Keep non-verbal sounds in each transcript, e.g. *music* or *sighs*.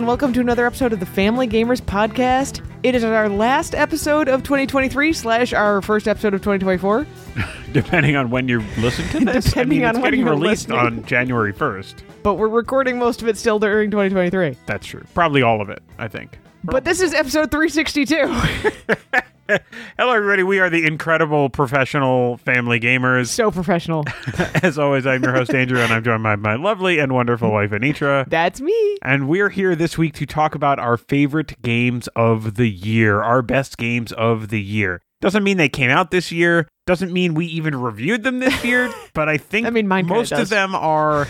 and welcome to another episode of the Family Gamers Podcast. It is our last episode of 2023 slash our first episode of 2024. *laughs* depending on when you're listening to this. Depending I mean, on it's when getting you're released listening. on January 1st. But we're recording most of it still during 2023. That's true. Probably all of it, I think. But this is episode 362. *laughs* *laughs* Hello, everybody. We are the incredible professional family gamers. so professional. *laughs* As always, I'm your host, Andrew, and I'm joined by my lovely and wonderful wife, Anitra. That's me. And we're here this week to talk about our favorite games of the year, our best games of the year. Doesn't mean they came out this year. Doesn't mean we even reviewed them this year. *laughs* but I think I mean, mine most of them are,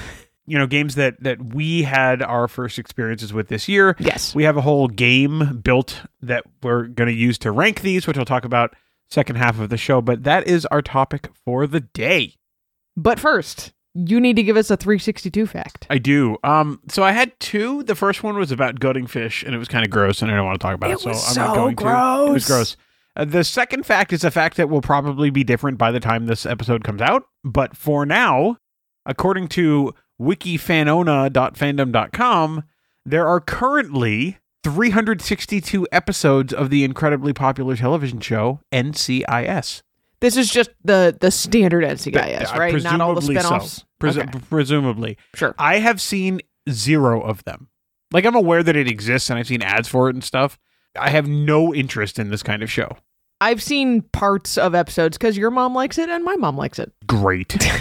you know, games that that we had our first experiences with this year. Yes. We have a whole game built that we're going to use to rank these, which I'll talk about second half of the show. But that is our topic for the day. But first, you need to give us a 362 fact. I do. Um, so I had two. The first one was about gutting fish, and it was kind of gross, and I don't want to talk about it. It so I'm not going to. It was gross. gross. Uh, the second fact is a fact that will probably be different by the time this episode comes out. But for now, according to wikifanona.fandom.com, there are currently 362 episodes of the incredibly popular television show NCIS. This is just the the standard NCIS, Uh, right? Not all the presumably so. spin-offs. Pres- Okay. Presumably. Sure. I have seen zero of them. Like I'm aware that it exists and I've seen ads for it and stuff. I have no interest in this kind of show. I've seen parts of episodes because your mom likes it and my mom likes it. Great. *laughs*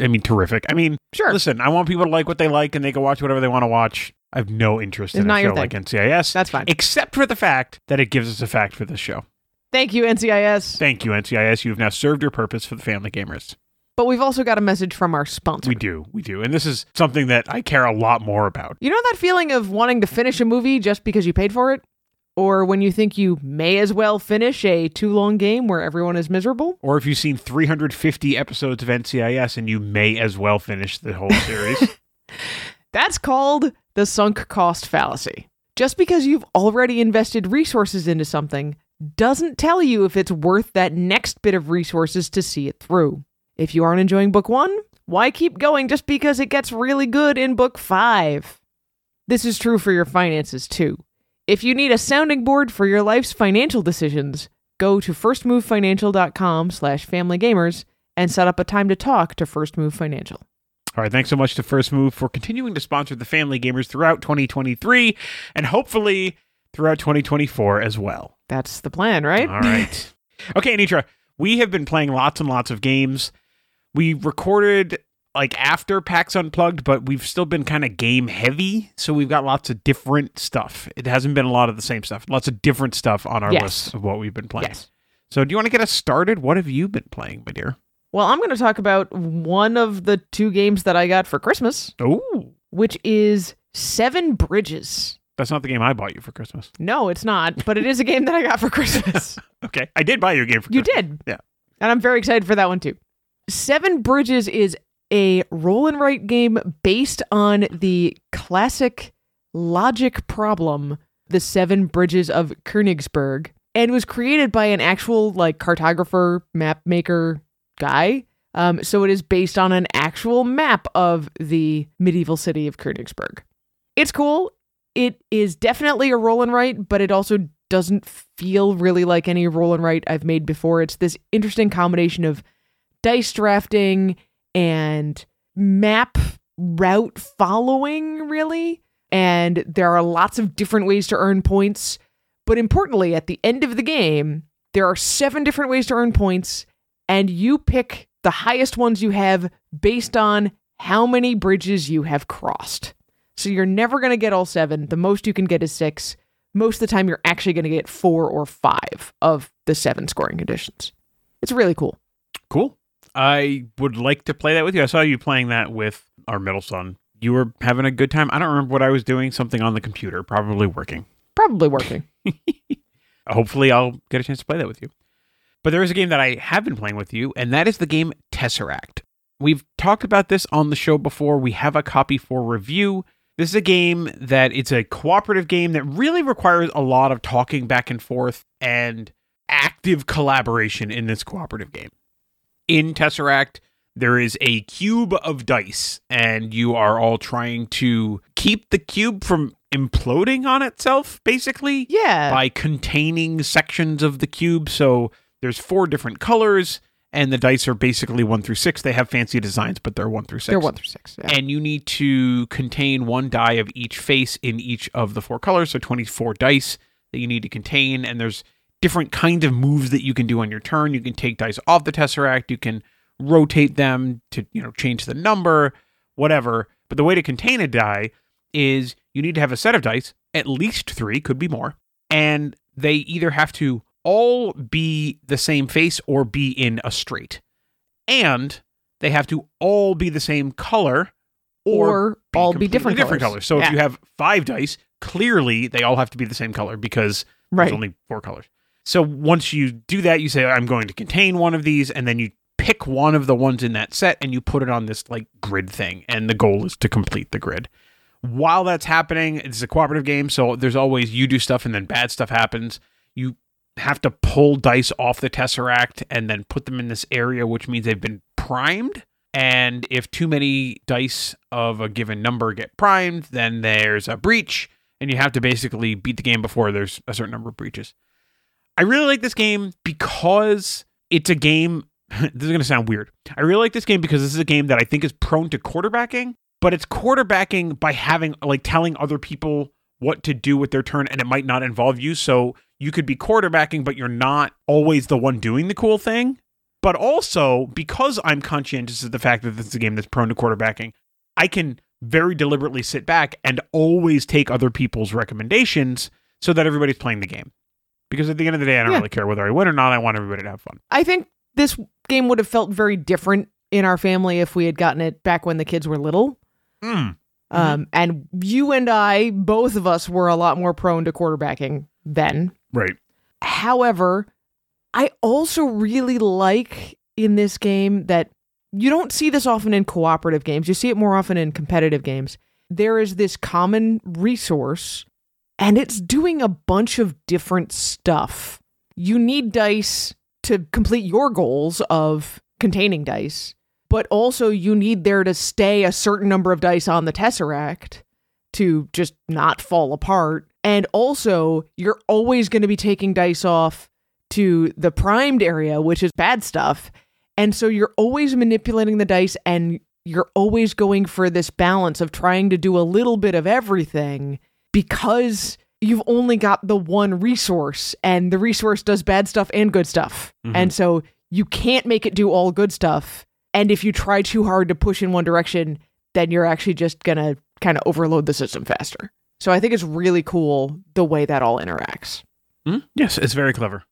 I mean, terrific. I mean, Sure. listen, I want people to like what they like and they can watch whatever they want to watch. I have no interest It's in a show like. NCIS. That's fine. Except for the fact that it gives us a fact for this show. Thank you, NCIS. Thank you, NCIS. You have now served your purpose for the family gamers. But we've also got a message from our sponsor. We do. We do. And this is something that I care a lot more about. You know that feeling of wanting to finish a movie just because you paid for it? Or when you think you may as well finish a too long game where everyone is miserable? Or if you've seen 350 episodes of NCIS and you may as well finish the whole series. *laughs* That's called the sunk cost fallacy. Just because you've already invested resources into something doesn't tell you if it's worth that next bit of resources to see it through. If you aren't enjoying book one, why keep going just because it gets really good in book five? This is true for your finances too. If you need a sounding board for your life's financial decisions, go to firstmovefinancial.com slash familygamers and set up a time to talk to First Move Financial. All right, thanks so much to First Move for continuing to sponsor the family gamers throughout 2023 and hopefully throughout 2024 as well. That's the plan, right? All right. *laughs* okay, Anitra, we have been playing lots and lots of games. We recorded like after PAX Unplugged, but we've still been kind of game heavy. So we've got lots of different stuff. It hasn't been a lot of the same stuff, lots of different stuff on our Yes. list of what we've been playing. Yes. So do you want to get us started? What have you been playing, my dear? Well, I'm going to talk about one of the two games that I got for Christmas, Oh, which is Seven Bridges. that's not the game I bought you for Christmas. No, it's not, but it is a game that I got for Christmas. *laughs* Okay, I did buy you a game for you Christmas. You did. Yeah. And I'm very excited for that one too. Seven Bridges is a roll and write game based on the classic logic problem, The Seven Bridges of Königsberg, and was created by an actual like cartographer, map maker guy. Um, so it is based on an actual map of the medieval city of Königsberg. It's cool. It is definitely a roll and write, but it also doesn't feel really like any roll and write I've made before. It's this interesting combination of dice drafting and map route following, really. And there are lots of different ways to earn points. But importantly, at the end of the game, there are seven different ways to earn points, and you pick the highest ones you have based on how many bridges you have crossed. So you're never going to get all seven. The most you can get is six. Most of the time, you're actually going to get four or five of the seven scoring conditions. It's really cool. Cool. I would like to play that with you. I saw you playing that with our middle son. You were having a good time. I don't remember what I was doing, something on the computer, probably working. probably working. *laughs* Hopefully, I'll get a chance to play that with you. But there is a game that I have been playing with you, and that is the game Tesseract. We've talked about this on the show before. We have a copy for review. This is a game that it's a cooperative game that really requires a lot of talking back and forth and active collaboration in this cooperative game. In Tesseract, there is a cube of dice, and you are all trying to keep the cube from imploding on itself, basically Yeah. by containing sections of the cube. So there's four different colors, and the dice are basically one through six. They have fancy designs, but they're one through 6 They're one through six. Yeah. And you need to contain one die of each face in each of the four colors. So 24 dice that you need to contain. And there's different kinds of moves that you can do on your turn. You can take dice off the Tesseract. You can rotate them to, you know, change the number, whatever. But the way to contain a die is you need to have a set of dice, at least three, could be more. And they either have to all be the same face or be in a straight. And they have to all be the same color or, or all be different, different colors. colors. So Yeah. if you have five dice, clearly they all have to be the same color because right. there's only four colors. So once you do that, you say, I'm going to contain one of these, and then you pick one of the ones in that set and you put it on this like grid thing. And the goal is to complete the grid. While that's happening, it's a cooperative game, so there's always you do stuff and then bad stuff happens. You have to pull dice off the Tesseract and then put them in this area, which means they've been primed. And if too many dice of a given number get primed, then there's a breach, and you have to basically beat the game before there's a certain number of breaches. I really like this game because it's a game. *laughs* this is going to sound weird. I really like this game because this is a game that I think is prone to quarterbacking, but it's quarterbacking by having, like, telling other people what to do with their turn, and it might not involve you. So you could be quarterbacking, but you're not always the one doing the cool thing. But also, because I'm conscientious of the fact that this is a game that's prone to quarterbacking, I can very deliberately sit back and always take other people's recommendations so that everybody's playing the game. Because at the end of the day, I don't Yeah. really care whether I win or not. I want everybody to have fun. I think this game would have felt very different in our family if we had gotten it back when the kids were little. Mm. Um, and you and I, both of us, were a lot more prone to quarterbacking then. Right. However, I also really like in this game that you don't see this often in cooperative games. You see it more often in competitive games. There is this common resource, and it's doing a bunch of different stuff. You need dice to complete your goals of containing dice, but also you need there to stay a certain number of dice on the Tesseract to just not fall apart. And also, you're always going to be taking dice off to the primed area, which is bad stuff. And so you're always manipulating the dice and you're always going for this balance of trying to do a little bit of everything because you've only got the one resource and the resource does bad stuff and good stuff. Mhm. And so you can't make it do all good stuff. And if you try too hard to push in one direction, then you're actually just going to kind of overload the system faster. So I think it's really cool the way that all interacts. Mm? Yes, it's very clever.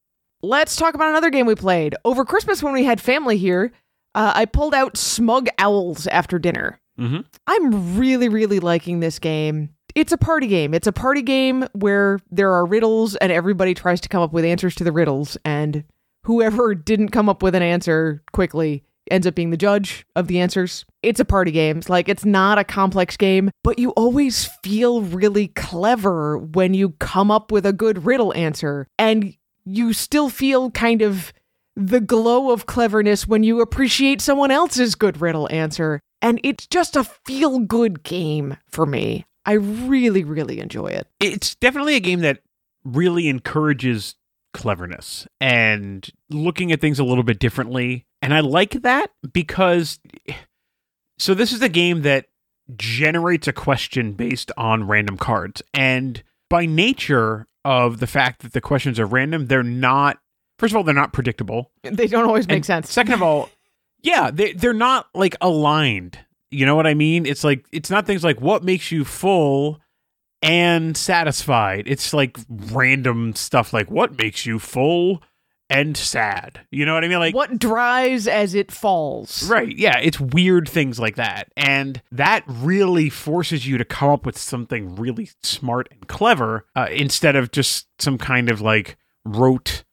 Let's talk about another game we played. Over Christmas, when we had family here, uh, I pulled out Smug Owls after dinner. Mm-hmm. I'm really, really liking this game. It's a party game. It's a party game where there are riddles and everybody tries to come up with answers to the riddles. And whoever didn't come up with an answer quickly ends up being the judge of the answers. It's a party game. It's like it's not a complex game, but you always feel really clever when you come up with a good riddle answer. And you still feel kind of the glow of cleverness when you appreciate someone else's good riddle answer. And it's just a feel good game for me. I really, really enjoy it. It's definitely a game that really encourages cleverness and looking at things a little bit differently. And I like that because so this is a game that generates a question based on random cards. And by nature of the fact that the questions are random, they're not first of all, they're not predictable. They don't always make And sense. Second of all, yeah, they they're not like aligned. You know what I mean? It's like it's not things like what makes you full and satisfied. It's like random stuff like what makes you full and sad. You know what I mean? Like what dries as it falls. Right. Yeah. It's weird things like that. And that really forces you to come up with something really smart and clever uh, instead of just some kind of like rote,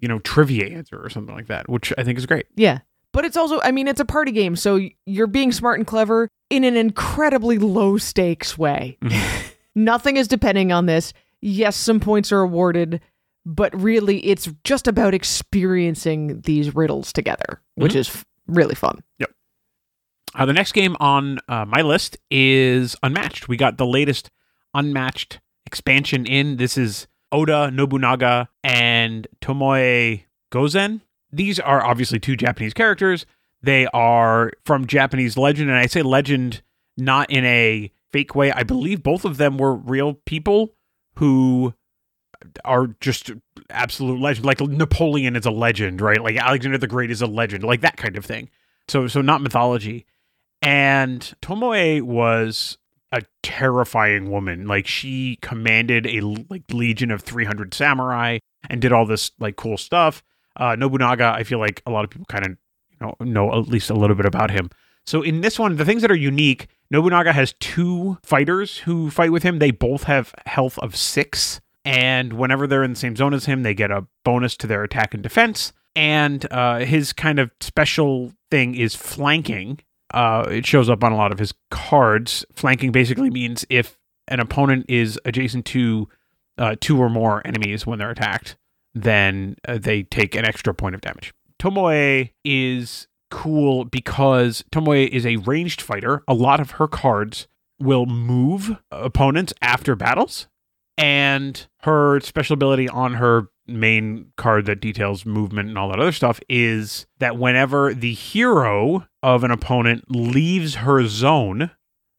you know, trivia answer or something like that, which I think is great. Yeah. But it's also, I mean, it's a party game, so you're being smart and clever in an incredibly low stakes way. *laughs* Nothing is depending on this. Yes, some points are awarded, but really it's just about experiencing these riddles together, which is f- really fun. Uh, the next game on uh, my list is Unmatched. We got the latest Unmatched expansion in. This is Oda Nobunaga and Tomoe Gozen. These are obviously two Japanese characters. They are from Japanese legend, and I say legend not in a fake way. I believe both of them were real people who are just absolute legend. Like Napoleon is a legend, right? Like Alexander the Great is a legend, like that kind of thing. So, so not mythology. And Tomoe was a terrifying woman. Like she commanded a like legion of 300 samurai and did all this like cool stuff. Uh, Nobunaga, I feel like a lot of people kind of you know know at least a little bit about him. So in this one, the things that are unique, Nobunaga has two fighters who fight with him. They both have health of six, and whenever they're in the same zone as him, they get a bonus to their attack and defense. And uh, his kind of special thing is flanking. Uh, it shows up on a lot of his cards. Flanking basically means if an opponent is adjacent to uh, two or more enemies when they're attacked, then uh, they take an extra point of damage. Tomoe is cool because Tomoe is a ranged fighter. A lot of her cards will move opponents after battles, and her special ability on her main card that details movement and all that other stuff is that whenever the hero of an opponent leaves her zone,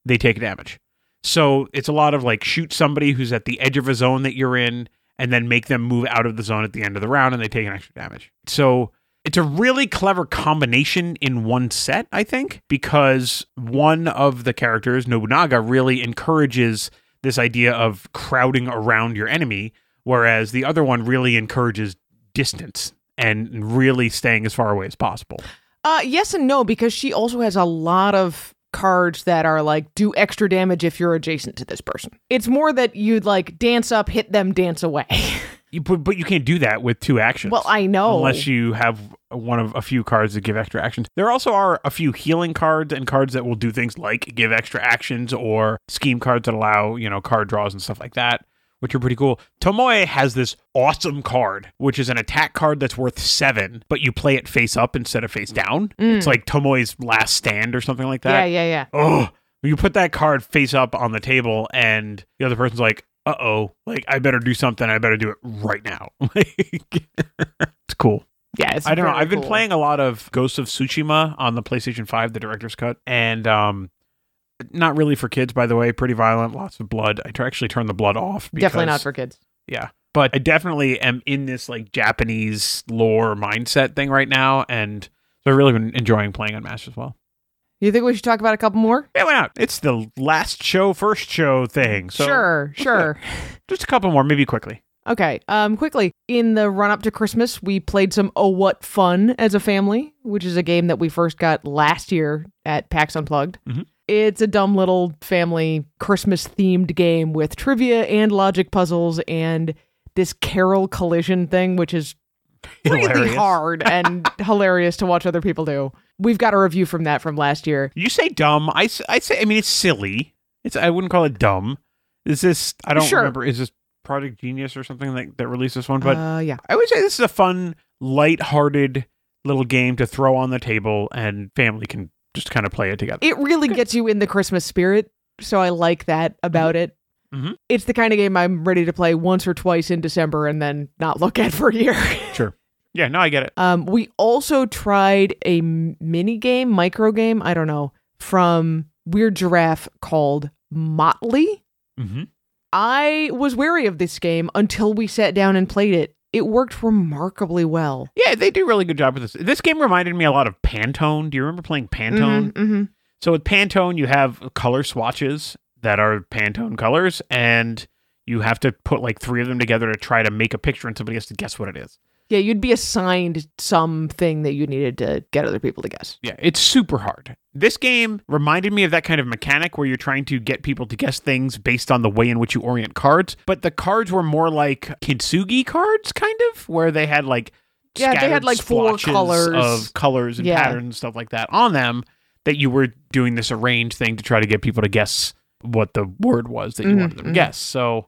they take damage. So it's a lot of like shoot somebody who's at the edge of a zone that you're in and then make them move out of the zone at the end of the round and they take an extra damage. So it's a really clever combination in one set, I think, because one of the characters, Nobunaga, really encourages this idea of crowding around your enemy, whereas the other one really encourages distance and really staying as far away as possible. Uh, yes and no, because she also has a lot of cards that are like do extra damage if you're adjacent to this person. It's more that you'd like dance up, hit them, dance away. *laughs* You, but, but you can't do that with two actions. well, I know. Unless you have one of a few cards that give extra actions. There also are a few healing cards and cards that will do things like give extra actions or scheme cards that allow, you know, card draws and stuff like that, which are pretty cool. Tomoe has this awesome card, which is an attack card that's worth seven, but you play it face up instead of face down. It's like Tomoe's last stand or something like that. yeah, yeah, yeah. Oh, you put that card face up on the table and the other person's like, uh oh, like I better do something. I better do it right now. *laughs* *laughs* It's cool. Yeah, it's I don't know. I've been playing a lot of Ghosts of Tsushima on the PlayStation 5, the director's cut, and um, not really for kids, by the way. Pretty violent, lots of blood. I actually turned the blood off. Definitely not for kids. yeah. But I definitely am in this like Japanese lore mindset thing right now, and so I've really been enjoying playing on Unmatched as well. You think we should talk about a couple more? Yeah, why not? It's the last show, first show thing. So sure, *laughs* sure. just a couple more, maybe quickly. Okay. Um, quickly in the run up to Christmas, we played some Oh What Fun as a family, which is a game that we first got last year at PAX Unplugged. Mhm. It's a dumb little family Christmas themed game with trivia and logic puzzles and this Carol collision thing, which is really hard and *laughs* hilarious to watch other people do. We've got a review from that from last year. You say dumb. I, I say, I mean, it's silly. It's I wouldn't call it dumb. Is this, I don't Sure. remember, is this Project Genius or something that, that released this one? But uh, yeah. I would say this is a fun, light-hearted little game to throw on the table and family can just kind of play it together. It really gets you in the Christmas spirit, so I like that about it. Mhm. It's the kind of game I'm ready to play once or twice in December and then not look at for a year. *laughs* Sure. Yeah, no, I get it. um, we also tried a mini game, micro game, I don't know, from Weird Giraffe called Motley. hmm I was wary of this game until we sat down and played it. It worked remarkably well. Yeah, they do a really good job with this. This game reminded me a lot of Pantone. Do you remember playing Pantone? hmm So with Pantone, you have color swatches that are Pantone colors, and you have to put like three of them together to try to make a picture, and somebody has to guess what it is. Yeah, you'd be assigned something that you needed to get other people to guess. Yeah, it's super hard. This game reminded me of that kind of mechanic where you're trying to get people to guess things based on the way in which you orient cards, but the cards were more like kintsugi cards, kind of, where they had like Yeah, they had, like, four colors. of colors and Yeah. patterns and stuff like that on them. That you were doing this arrange thing to try to get people to guess what the word was that you Mhm, wanted them to mhm. guess. So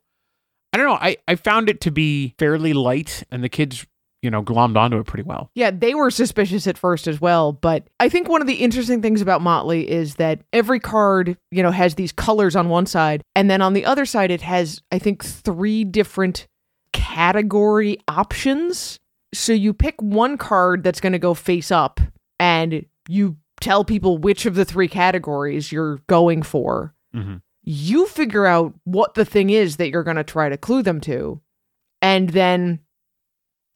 I don't know. I I found it to be fairly light, and the kids, you know, glommed onto it pretty well. Yeah, they were suspicious at first as well, but I think one of the interesting things about Motley is that every card, you know, has these colors on one side, and then on the other side it has I think 3 different category options. So you pick one card that's going to go face up and you tell people which of the three categories you're going for. Mm-hmm. You figure out what the thing is that you're going to try to clue them to. And then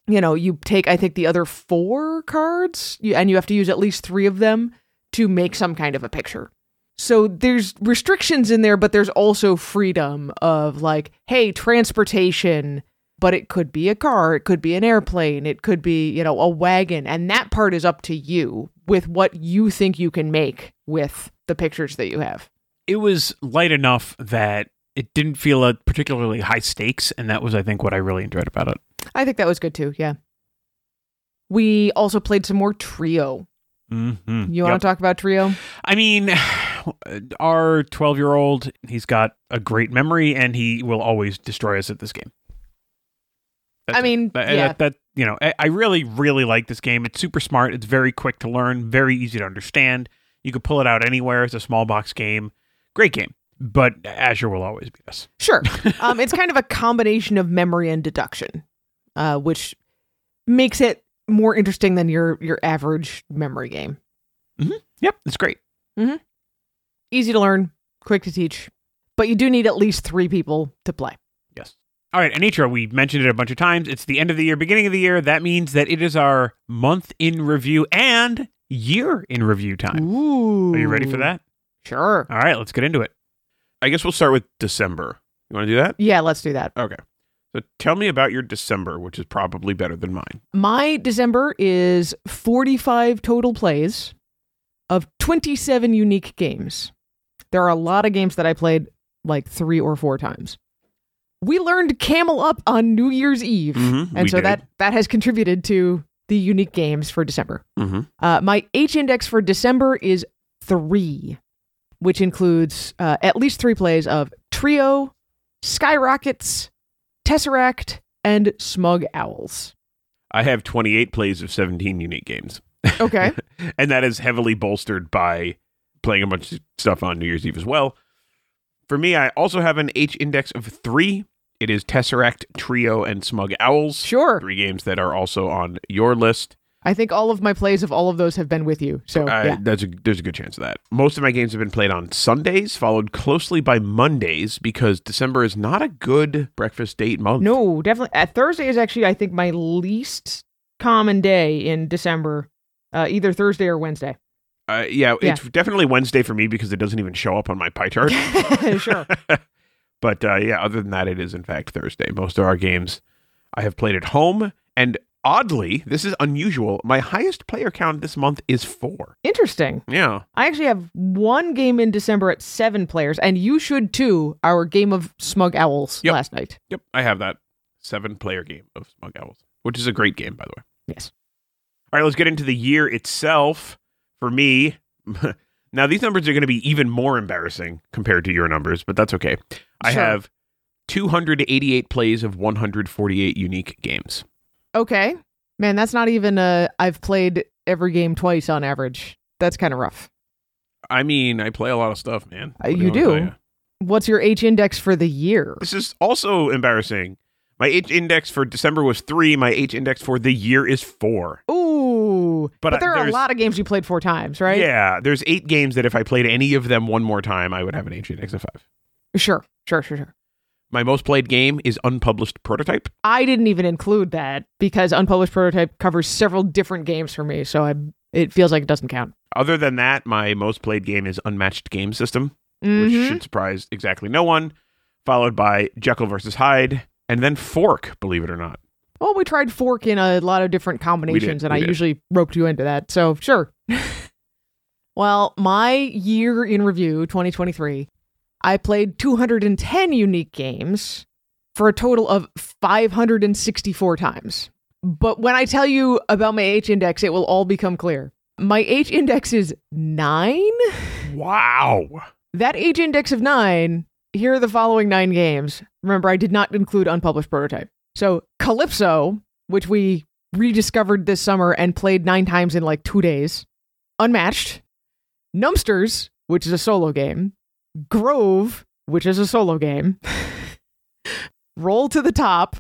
you know, you take I think the other four cards and you have to use at least 3 of them to make some kind of a picture. So there's restrictions in there, but there's also freedom of like, hey, transportation, but it could be a car, it could be an airplane, it could be, you know, a wagon, and that part is up to you with what you think you can make with the pictures that you have. it was light enough that it didn't feel a particularly high stakes, and that was, I think, what I really enjoyed about it. I think that was good too, yeah. We also played some more Trio. Mm-hmm. You want to talk about Trio? I mean, our twelve-year-old, he's got a great memory, and he will always destroy us at this game. That's I mean, That, yeah. that, that you know, I, I really, really like this game. It's super smart. It's very quick to learn, very easy to understand. You could pull it out anywhere. It's a small box game. Great game. But Azure will always beat us. Sure. *laughs* um, it's kind of a combination of memory and deduction, uh, which makes it more interesting than your your average memory game. Yep, it's great. Easy to learn, quick to teach, but you do need at least three people to play. Yes. All right, Anitra, we mentioned it a bunch of times. It's the end of the year, beginning of the year. That means that it is our month in review and year in review time. Ooh. Are you ready for that? Sure. All right, let's get into it. I guess we'll start with December. You want to do that? Yeah, let's do that. Okay. So tell me about your December, which is probably better than mine. My December is 45 total plays of 27 unique games. There are a lot of games that I played like three or four times. We learned Camel Up on New Year's Eve, Mhm, and so did. that that has contributed to the unique games for December. Mm-hmm. Uh, my H index for December is three, which includes uh, at least three plays of Trio, Skyrockets, Tesseract, and Smug Owls. I have 28 plays of 17 unique games. Okay. *laughs* and that is heavily bolstered by playing a bunch of stuff on New Year's Eve as well. For me, I also have an H index of three. It is Tesseract, Trio, and Smug Owls. Sure. Three games that are also on your list. I think all of my plays of all of those have been with you. So Uh, yeah. that's a, there's a good chance of that. Most of my games have been played on Sundays, followed closely by Mondays, because December is not a good breakfast date month. No, definitely. Uh, Thursday is actually, I think, my least common day in December. Uh, either Thursday or Wednesday. Uh, yeah, Yeah. it's definitely Wednesday for me because it doesn't even show up on my pie chart. *laughs* sure. *laughs* but uh, yeah, other than that, it is in fact Thursday. Most of our games I have played at home, and oddly, this is unusual. My highest player count this month is four. Interesting. Yeah, I actually have one game in December at seven players, and you should too. Our game of Smug Owls Yep. last night. yep, I have that seven-player game of Smug Owls, which is a great game, by the way. Yes. All right, let's get into the year itself. For me, *laughs* now these numbers are going to be even more embarrassing compared to your numbers, but that's okay. I have 288 plays of 148 unique games. Okay. Man, that's not even uh I've played every game twice on average. That's kind of rough. I mean, I play a lot of stuff, man. Uh, you want me to tell do. ya? What's your H index for the year? This is also embarrassing. My H index for December was three. My H index for the year is four. Ooh. But, But, I- there are a lot of games you played four times, right? Yeah, there's eight games that if I played any of them one more time, I would have an H index of five. Sure. Sure, sure, sure. My most played game is Unpublished Prototype. I didn't even include that because unpublished prototype covers several different games for me, so I it feels like it doesn't count. Other than that, my most played game is Unmatched Game System, which Mhm. should surprise exactly no one, followed by Jekyll versus Hyde, and then Fork, believe it or not. Well, we tried fork in a lot of different combinations, and we I did. usually roped you into that. So, sure. *laughs* well, my year in review, 2023, I played 210 unique games for a total of 564 times. But when I tell you about my H index, it will all become clear. My H index is nine. Wow. That H index of nine, here are the following nine games. Remember, I did not include unpublished prototype. So, Calypso, which we rediscovered this summer and played nine times in like two days. Unmatched. Numbsters, which is a solo game. Grove, which is a solo game. Roll to the Top.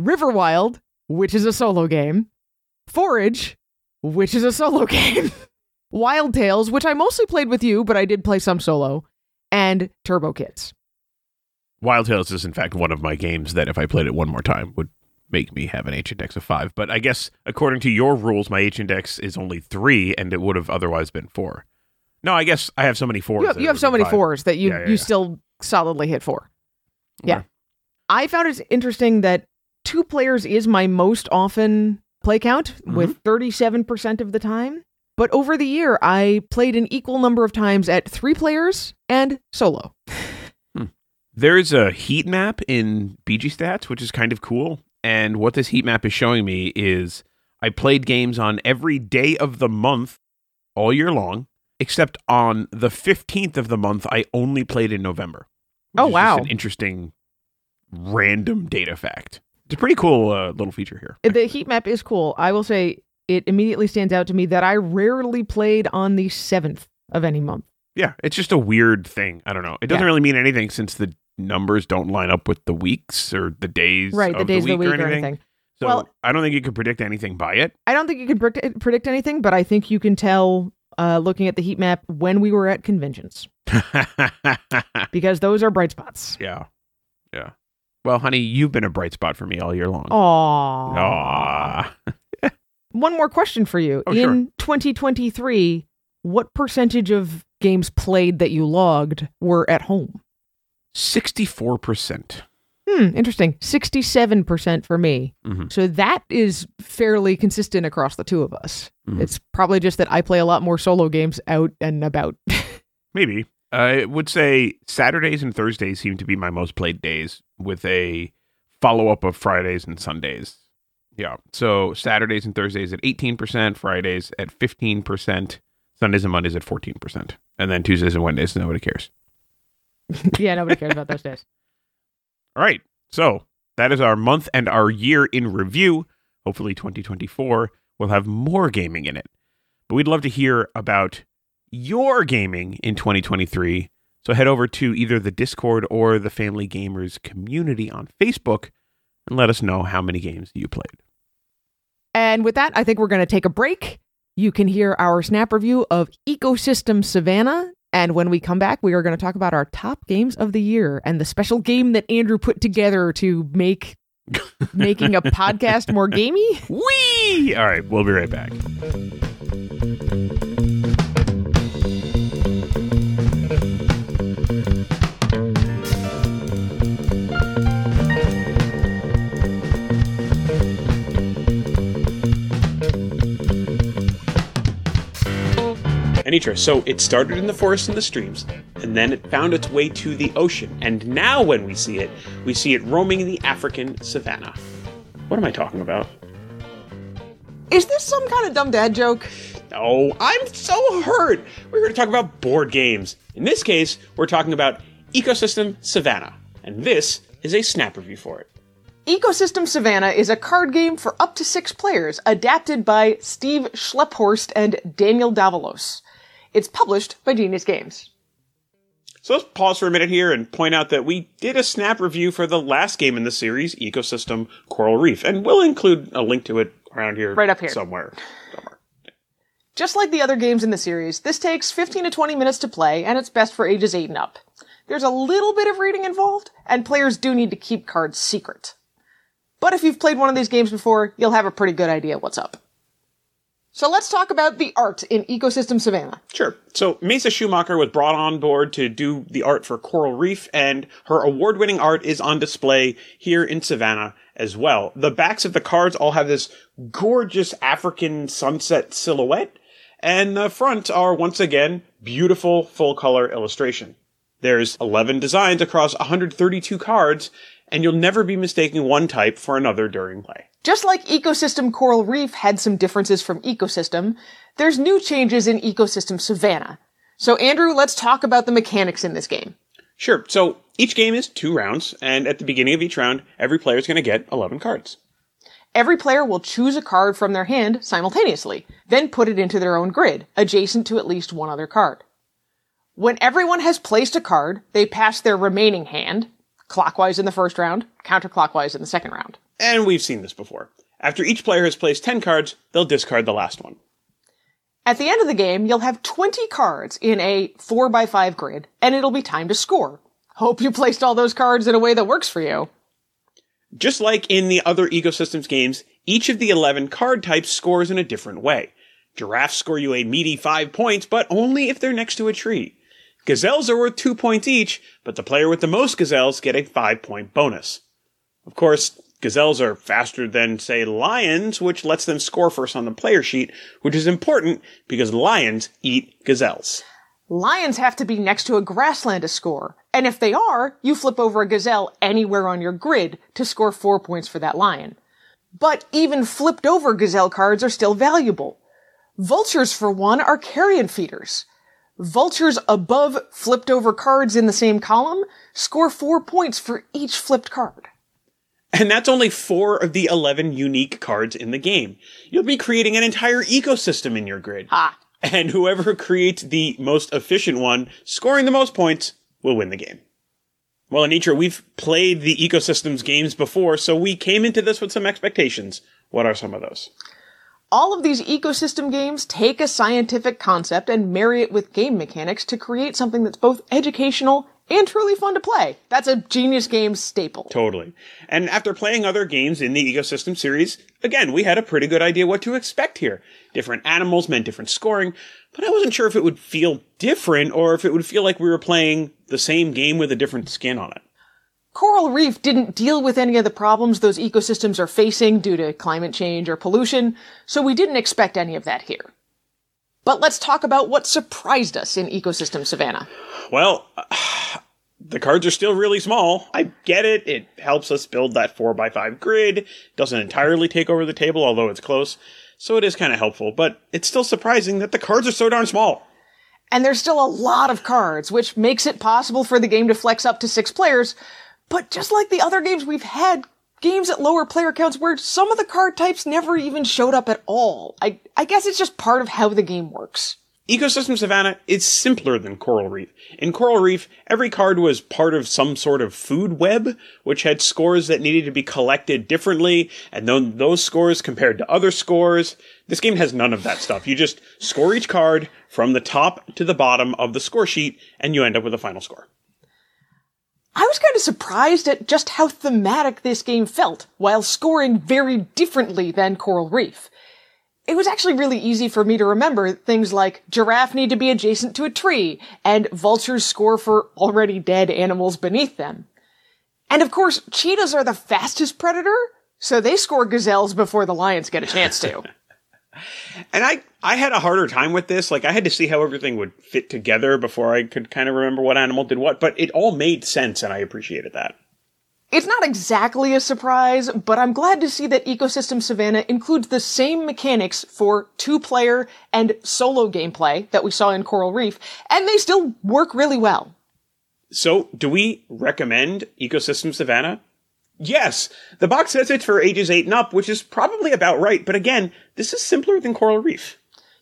Riverwild, which is a solo game. Forage, which is a solo *laughs* game. Wildtails, which I mostly played with you, but I did play some solo, and Turbo Kidz. Wild Tales is in fact one of my games that if I played it one more time would make me have an H index of five. But I guess according to your rules, my H index is only three, and it would have otherwise been four. No, I guess I have so many fours. You have, you have so many five. fours that you Yeah, yeah, you yeah. still solidly hit four. Yeah. Okay. I found it interesting that two players is my most often play count Mm-hmm. with 37% of the time. But over the year, I played an equal number of times at three players and solo. There's a heat map in BG Stats, which is kind of cool. And what this heat map is showing me is I played games on every day of the month all year long, except on the 15th of the month, I only played in November. Oh, wow. an interesting random data fact. It's a pretty cool uh, little feature here. The heat map is cool. I will say it immediately stands out to me that I rarely played on the 7th of any month. Yeah, it's just a weird thing. I don't know. It doesn't Yeah. really mean anything since the numbers don't line up with the weeks or the days Right, the days the of the week, or or anything. anything. So Well- I don't think you could predict anything by it. I don't think you can predict anything, but I think you can tell uh, looking at the heat map when we were at conventions *laughs* because those are bright spots. yeah. Yeah. Well, honey, you've been a bright spot for me all year long. Aww. Aw. *laughs* One more question for you. Oh, In 2023, what percentage of games played that you logged were at home? 64%. Hmm, interesting. 67% for me. Mhm. So that is fairly consistent across the two of us. Mhm. It's probably just that I play a lot more solo games out and about. *laughs* Maybe. I would say Saturdays and Thursdays seem to be my most played days with a follow up of Fridays and Sundays. Yeah. So Saturdays and Thursdays at 18%, Fridays at 15%, Sundays and Mondays at 14%. And then Tuesdays and Wednesdays, nobody cares. *laughs* yeah, nobody cares about those days. All right. So that is our month and our year in review. Hopefully, 2024 will have more gaming in it. But we'd love to hear about your gaming in 2023. So head over to either the Discord or the Family Gamers community on Facebook and let us know how many games you played. And with that, I think we're going to take a break. You can hear our snap review of Ecosystem Savannah. And when we come back, we are going to talk about our top games of the year and the special game that Andrew put together to make *laughs* making a podcast more gamey. Whee! All right, we'll be right back. Anitra, so it started in the forest and the streams, and then it found its way to the ocean, and now when we see it, we see it roaming the African savannah. What am I talking about? Is this some kind of dumb dad joke? Oh, I'm so hurt! We're here to talk about board games. In this case, we're talking about Ecosystem Savannah, and this is a snap review for it. Ecosystem Savannah is a card game for up to six players, adapted by Steve Schlepphorst and Daniel Davalos. It's published by Genius Games. So let's pause for a minute here and point out that we did a snap review for the last game in the series, Ecosystem Coral Reef, and we'll include a link to it around here. Right up here. Somewhere. Somewhere. Just like the other games in the series, this takes 15 to 20 minutes to play, and it's best for ages 8 and up. There's a little bit of reading involved, and players do need to keep cards secret. But if you've played one of these games before, you'll have a pretty good idea what's up. So let's talk about the art in Ecosystem Savannah. Sure. So Mesa Schumacher was brought on board to do the art for Coral Reef, and her award-winning art is on display here in Savannah as well. The backs of the cards all have this gorgeous African sunset silhouette, and the front are once again beautiful full color illustration. There's 11 designs across 132 cards, and you'll never be mistaking one type for another during play. Just like Ecosystem Coral Reef had some differences from Ecosystem, there's new changes in Ecosystem Savannah. So Andrew, let's talk about the mechanics in this game. Sure. So each game is two rounds, and at the beginning of each round, every player is going to get 11 cards. Every player will choose a card from their hand simultaneously, then put it into their own grid, adjacent to at least one other card. When everyone has placed a card, they pass their remaining hand, clockwise in the first round, counterclockwise in the second round. And we've seen this before. After each player has placed 10 cards, they'll discard the last one. At the end of the game, you'll have 20 cards in a 4x5 grid, and it'll be time to score. Hope you placed all those cards in a way that works for you. Just like in the other ecosystems games, each of the 11 card types scores in a different way. Giraffes score you a meaty 5 points, but only if they're next to a tree. Gazelles are worth 2 points each, but the player with the most gazelles get a 5 point bonus. Of course, gazelles are faster than, say, lions, which lets them score first on the player sheet, which is important because lions eat gazelles. Lions have to be next to a grassland to score, and if they are, you flip over a gazelle anywhere on your grid to score four points for that lion. But even flipped over gazelle cards are still valuable. Vultures, for one, are carrion feeders. Vultures above flipped over cards in the same column score four points for each flipped card. And that's only four of the 11 unique cards in the game. You'll be creating an entire ecosystem in your grid. Ah. And whoever creates the most efficient one, scoring the most points, will win the game. Well, Anitra, we've played the ecosystems games before, so we came into this with some expectations. What are some of those? All of these ecosystem games take a scientific concept and marry it with game mechanics to create something that's both educational and truly fun to play. That's a Genius game staple. Totally. And after playing other games in the ecosystem series, again, we had a pretty good idea what to expect here. Different animals meant different scoring, but I wasn't sure if it would feel different or if it would feel like we were playing the same game with a different skin on it. Coral Reef didn't deal with any of the problems those ecosystems are facing due to climate change or pollution, so we didn't expect any of that here. But let's talk about what surprised us in Ecosystem Savannah. Well, *sighs* the cards are still really small. I get it. It helps us build that 4x5 grid. Doesn't entirely take over the table, although it's close. So it is kind of helpful, but it's still surprising that the cards are so darn small. And there's still a lot of cards, which makes it possible for the game to flex up to six players. But just like the other games we've had, games at lower player counts where some of the card types never even showed up at all. I, I guess it's just part of how the game works. Ecosystem Savannah is simpler than Coral Reef. In Coral Reef, every card was part of some sort of food web, which had scores that needed to be collected differently, and then those scores compared to other scores. This game has none of that stuff. You just score each card from the top to the bottom of the score sheet, and you end up with a final score. I was kind of surprised at just how thematic this game felt, while scoring very differently than Coral Reef it was actually really easy for me to remember things like giraffe need to be adjacent to a tree and vultures score for already dead animals beneath them. And of course, cheetahs are the fastest predator, so they score gazelles before the lions get a chance to. *laughs* and I, I had a harder time with this. Like, I had to see how everything would fit together before I could kind of remember what animal did what, but it all made sense and I appreciated that. It's not exactly a surprise, but I'm glad to see that Ecosystem Savannah includes the same mechanics for two-player and solo gameplay that we saw in Coral Reef, and they still work really well. So, do we recommend Ecosystem Savannah? Yes, the box says it's for ages 8 and up, which is probably about right, but again, this is simpler than Coral Reef.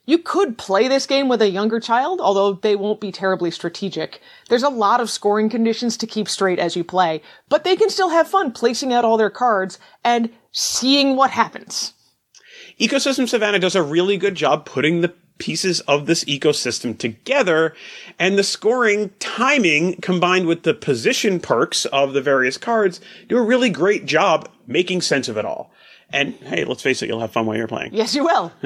You could play this game with a younger child, although they won't be terribly strategic. There's a lot of scoring conditions to keep straight as you play, but they can still have fun placing out all their cards and seeing what happens. Ecosystem Savannah does a really good job putting the pieces of this ecosystem together and the scoring timing combined with the position perks of the various cards do a really great job making sense of it all. And hey, let's face it, you'll have fun while you're playing. Yes, you will. *laughs*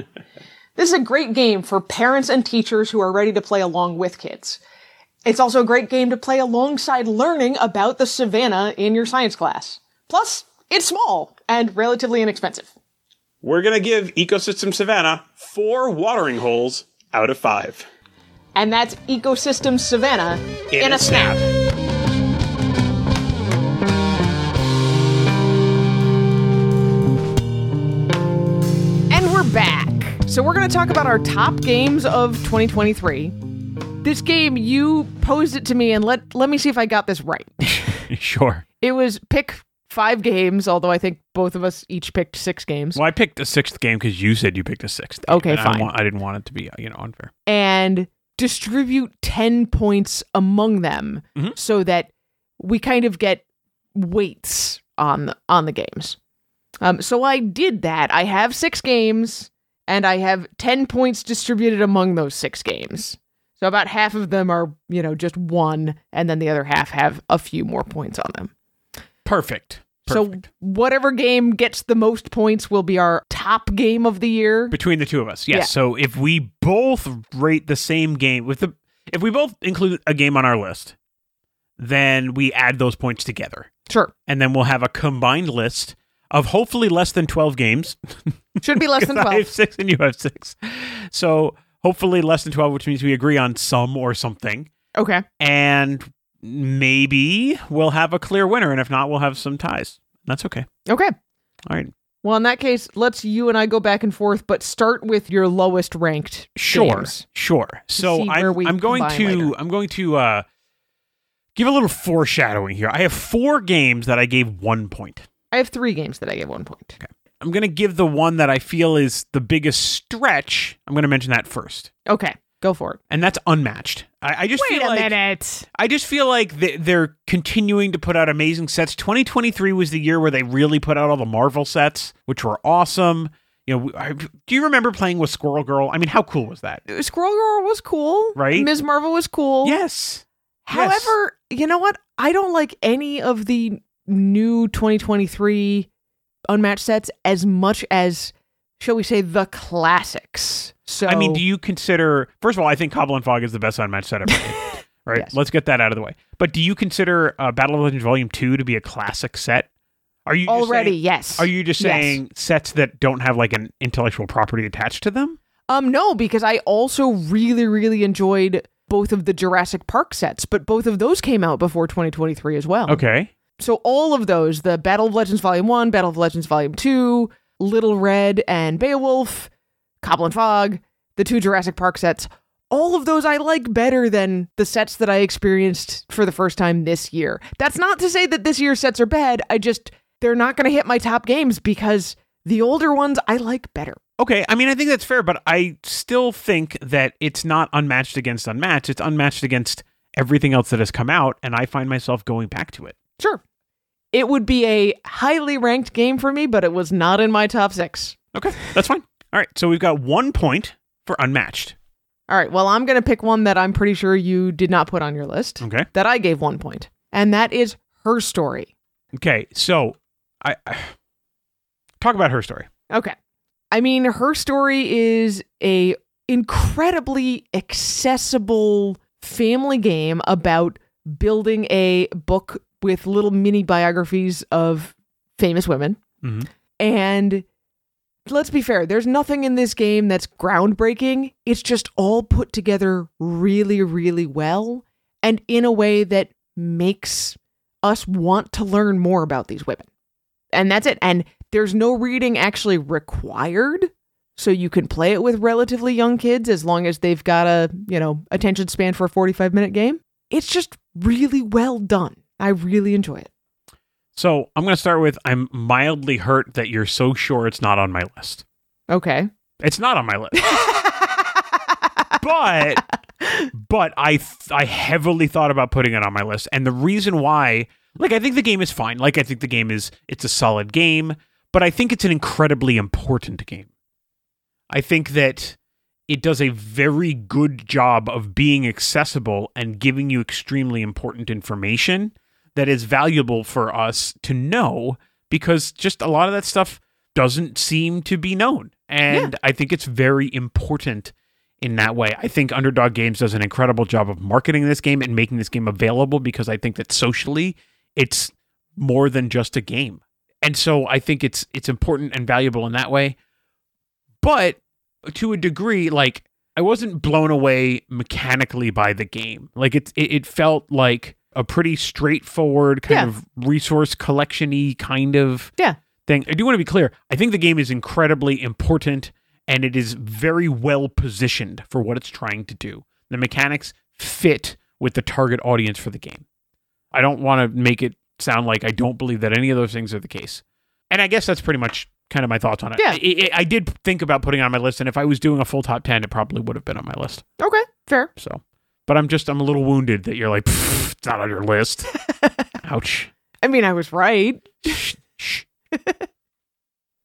This is a great game for parents and teachers who are ready to play along with kids. It's also a great game to play alongside learning about the savannah in your science class. Plus, it's small, and relatively inexpensive. We're going to give Ecosystem Savannah four watering holes out of five. And that's Ecosystem Savannah in, a snap. And we're back. So we're going to talk about our top games of 2023. This game, you posed it to me, and let let me see if I got this right. *laughs* sure. It was pick five games, although I think both of us each picked six games. Well, I picked a sixth game because you said you picked a sixth. game, Okay, and I fine. I, didn't want it to be, you know, unfair. and distribute 10 points among them Mhm. so that we kind of get weights on the, on the games. Um, so I did that. I have six games and I have 10 points distributed among those six games. So about half of them are, you know, just one, and then the other half have a few more points on them. Perfect. So whatever game gets the most points will be our top game of the year. between the two of us, yes. Yeah. So if we both rate the same game with the, if we both include a game on our list, then we add those points together, Sure. and then we'll have a combined list of hopefully less than twelve games. *laughs* Should be less than *laughs* 'Cause I have six and you have six. So hopefully less than 12, which means we agree on some or something. Okay. And maybe we'll have a clear winner. And if not, we'll have some ties. That's okay. Okay. All right. Well, in that case, let's you and I go back and forth, but start with your lowest ranked. Sure. games. Sure. So I'm, I'm going to later. I'm going to uh give a little foreshadowing here. I have four games that I gave one point. I have three games that I gave one point. Okay. I'm going to give the one that I feel is the biggest stretch. I'm going to mention that first. Okay, go for it. And that's unmatched. I, I just Wait feel a like minute. I just feel like they- they're continuing to put out amazing sets. 2023 was the year where they really put out all the Marvel sets, which were awesome. You know, I, do you remember playing with Squirrel Girl? I mean, how cool was that? Uh, Squirrel Girl was cool. Right? Ms. Marvel was cool. Yes. However, you know what? I don't like any of the new 2023 unmatched sets as much as, shall we say, the classics. So I mean, do you consider? First of all, I think Cobble and Fog is the best unmatched set ever. *laughs* right? Yes. Let's get that out of the way. But do you consider uh, Battle of Legends Volume Two to be a classic set? Are you already saying- yes? Are you just Yes. saying sets that don't have like an intellectual property attached to them? Um, no, because I also really, really enjoyed both of the Jurassic Park sets, but both of those came out before 2023 as well. Okay. So all of those, the Battle of Legends Volume 1, Battle of Legends Volume 2, Little Red and Beowulf, Cobble and Fog, the two Jurassic Park sets, all of those I like better than the sets that I experienced for the first time this year. That's not to say that this year's sets are bad. I just, they're not going to hit my top games because the older ones I like better. Okay, I mean, I think that's fair, but I still think that it's not unmatched against unmatched. It's unmatched against everything else that has come out, and I find myself going back to it. Sure. It would be a highly ranked game for me, but it was not in my top six. Okay, that's fine. All right, so we've got one point for unmatched. All right, well, I'm going to pick one that I'm pretty sure you did not put on your list, Okay. that I gave one point, and that is her story. Okay, so I, I *sighs* talk about her story. Okay. I mean, her story is a incredibly accessible family game about building a book with little mini biographies of famous women. Mhm. And let's be fair, there's nothing in this game that's groundbreaking. It's just all put together really, really well and in a way that makes us want to learn more about these women. And that's it. And there's no reading actually required. So you can play it with relatively young kids as long as they've got a, you know, attention span for a 45 minute game. It's just really well done. I really enjoy it. So I'm going to start with I'm mildly hurt that you're so sure it's not on my list. Okay. It's not on my list. *laughs* but but I th- I heavily thought about putting it on my list, and the reason why, like, I think the game is fine. Like, I think the game is it's a solid game, but I think it's an incredibly important game. I think that it does a very good job of being accessible and giving you extremely important information that is valuable for us to know because just a lot of that stuff doesn't seem to be known. And I think it's very important in that way. I think Underdog Games does an incredible job of marketing this game and making this game available because I think that socially it's more than just a game. and so I think it's it's important and valuable in that way. But to a degree, like I wasn't blown away mechanically by the game. Like it it, it felt like a pretty straightforward kind Yeah. of resource collection-y kind of Yeah. thing. I do want to be clear. I think the game is incredibly important and it is very well positioned for what it's trying to do. The mechanics fit with the target audience for the game. I don't want to make it sound like I don't believe that any of those things are the case. And I guess that's pretty much kind of my thoughts on it. Yeah. I, I- I did think about putting it on my list, and if I was doing a full top 10, it probably would have been on my list. Okay, fair. So, but I'm just, I'm a little wounded that you're like, it's not on your list. *laughs* Ouch. I mean, I was right. Shh. Shh.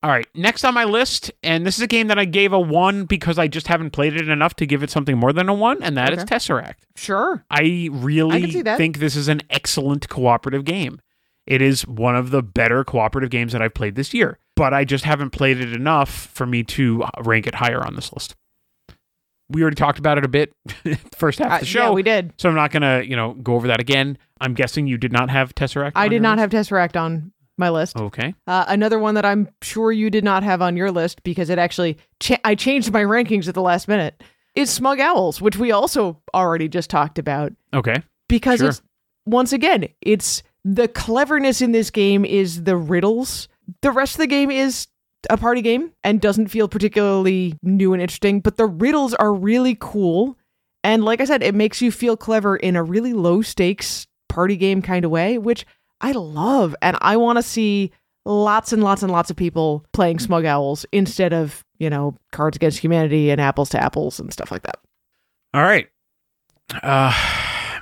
All right, next on my list, and this is a game that I gave a one because I just haven't played it enough to give it something more than a one, and that is Okay. Tesseract. Sure. I really I can see that. think this is an excellent cooperative game. It is one of the better cooperative games that I've played this year, but I just haven't played it enough for me to uh, rank it higher on this list. We already talked about it a bit *laughs* first half Uh, of the yeah, show, we did. so I'm not gonna, you know, go over that again. I'm guessing you did not have Tesseract. I did not list? have Tesseract on my list. Okay. Uh, another one that I'm sure you did not have on your list because it actually cha- I changed my rankings at the last minute. Is Smug Owls, which we also already just talked about, Okay. because Sure. it's once again it's the cleverness in this game is the riddles. The rest of the game is a party game and doesn't feel particularly new and interesting, but the riddles are really cool. And like I said, it makes you feel clever in a really low stakes party game kind of way, which I love. And I want to see lots and lots and lots of people playing Smug Owls instead of, you know, Cards Against Humanity and Apples to Apples and stuff like that. All right. Uh,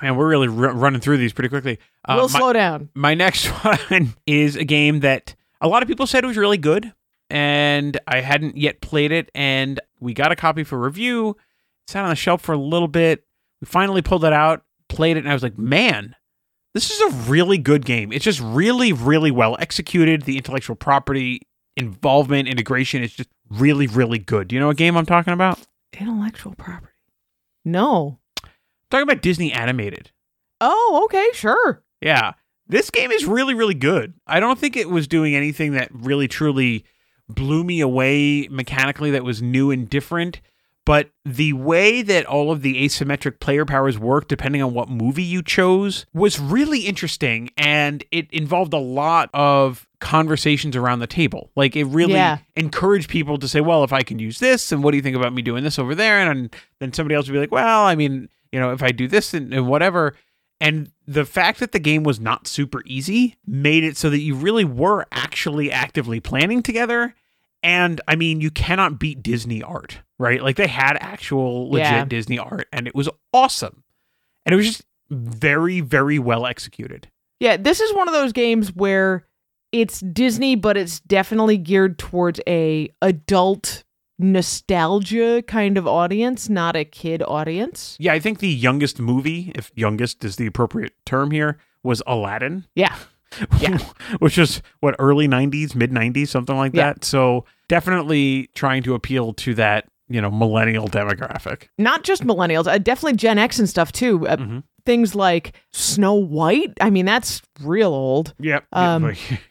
man, we're really r- running through these pretty quickly. Uh, we'll my- slow down. my next *laughs* one is a game that a lot of people said was really good, and I hadn't yet played it. And we got a copy for review. It sat on the shelf for a little bit. We finally pulled it out, played it, and I was like, man, this is a really good game. It's just really, really well executed. The intellectual property involvement, integration is just really, really good. Do you know what game I'm talking about? Intellectual property. No. I'm talking about Disney animated. Oh, okay, sure. Yeah. This game is really, really good. I don't think it was doing anything that really truly blew me away mechanically that was new and different. But the way that all of the asymmetric player powers work, depending on what movie you chose, was really interesting. And it involved a lot of conversations around the table. Like it really Yeah. encouraged people to say, well, if I can use this, and what do you think about me doing this over there? And then somebody else would be like, well, I mean, you know, if I do this and, and whatever. And the fact that the game was not super easy made it so that you really were actually actively planning together. And I mean, you cannot beat Disney art, right? Like they had actual legit Yeah. Disney art and it was awesome. And it was just very, very well executed. Yeah, this is one of those games where it's Disney, but it's definitely geared towards a adult nostalgia kind of audience, not a kid audience. Yeah, I think the youngest movie, if youngest is the appropriate term here, was Aladdin. Yeah. *laughs* Yeah. Which was what early 90s, mid 90s, something like Yeah. that. So, definitely trying to appeal to that, you know, millennial demographic. Not just millennials, uh, definitely Gen X and stuff too. Uh, Mhm. Things like Snow White. I mean, that's real old. Yep. Um, *laughs*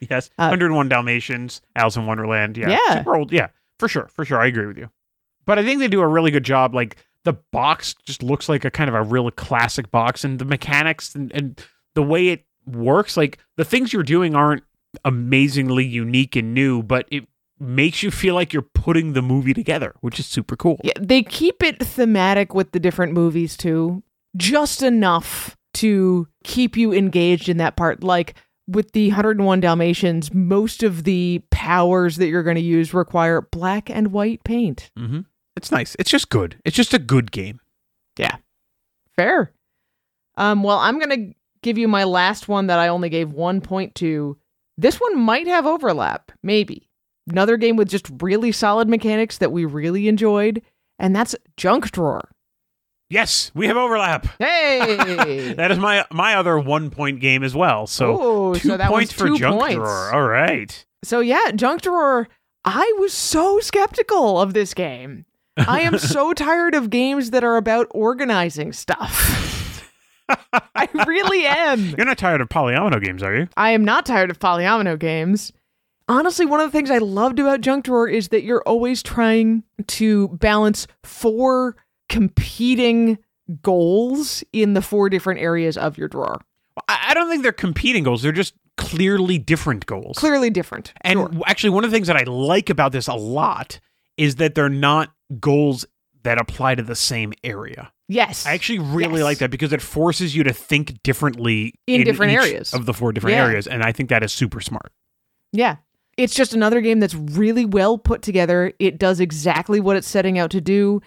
yes. uh, 101 Dalmatians, Alice in Wonderland. Yeah. Yeah. Super old. Yeah. For sure. For sure. I agree with you. But I think they do a really good job. Like the box just looks like a kind of a real classic box and the mechanics and, and the way it works, like the things you're doing aren't amazingly unique and new, but it makes you feel like you're putting the movie together, which is super cool. Yeah, they keep it thematic with the different movies too, just enough to keep you engaged in that part. Like with the 101 Dalmatians, most of the powers that you're going to use require black and white paint. Mm-hmm. It's nice. It's just good. It's just a good game. Yeah. Fair. Um, well, I'm going to give you my last one that I only gave one point to. This one might have overlap, maybe. Another game with just really solid mechanics that we really enjoyed, and that's Junk Drawer. Yes, we have overlap. Hey! *laughs* That is my my other one point game as well. So oh, two so points one's for Junk points. Drawer. All right. So yeah, Junk Drawer. I was so skeptical of this game. I am so *laughs* tired of games that are about organizing stuff. *laughs* I really am. You're not tired of polyomino games, are you? I am not tired of polyomino games. Honestly, one of the things I loved about Junk Drawer is that you're always trying to balance four competing goals in the four different areas of your drawer. I don't think they're competing goals. They're just clearly different goals. Clearly different. And Sure. actually, one of the things that I like about this a lot is that they're not goals that apply to the same area. Yes. I actually really Yes. like that because it forces you to think differently In different each areas. of the four different Yeah. areas, and I think that is super smart. Yeah. It's just another game that's really well put together. It does exactly what it's setting out to do.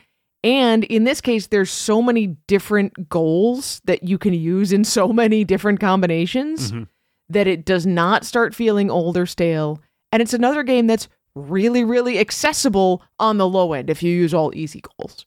And in this case, there's so many different goals that you can use in so many different combinations Mhm. that it does not start feeling old or stale. And it's another game that's really, really accessible on the low end if you use all easy goals.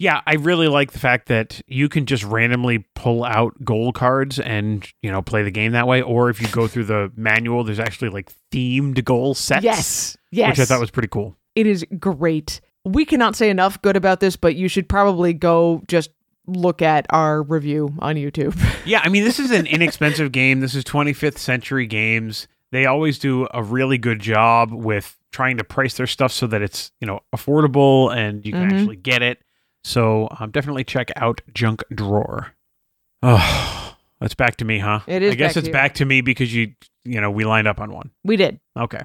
Yeah, I really like the fact that you can just randomly pull out goal cards and you know play the game that way. Or if you go through the manual, there's actually like themed goal sets. Yes. Yes. which I thought was pretty cool. it is great. We cannot say enough good about this, but you should probably go just look at our review on YouTube. *laughs* Yeah, I mean, this is an inexpensive game. This is 25th century games. They always do a really good job with trying to price their stuff so that it's, you know, affordable and you can Mhm. actually get it. So um, definitely check out Junk Drawer. Oh, that's back to me, huh? It is I guess back it's you. back to me because you, you know, we lined up on one. we did. Okay.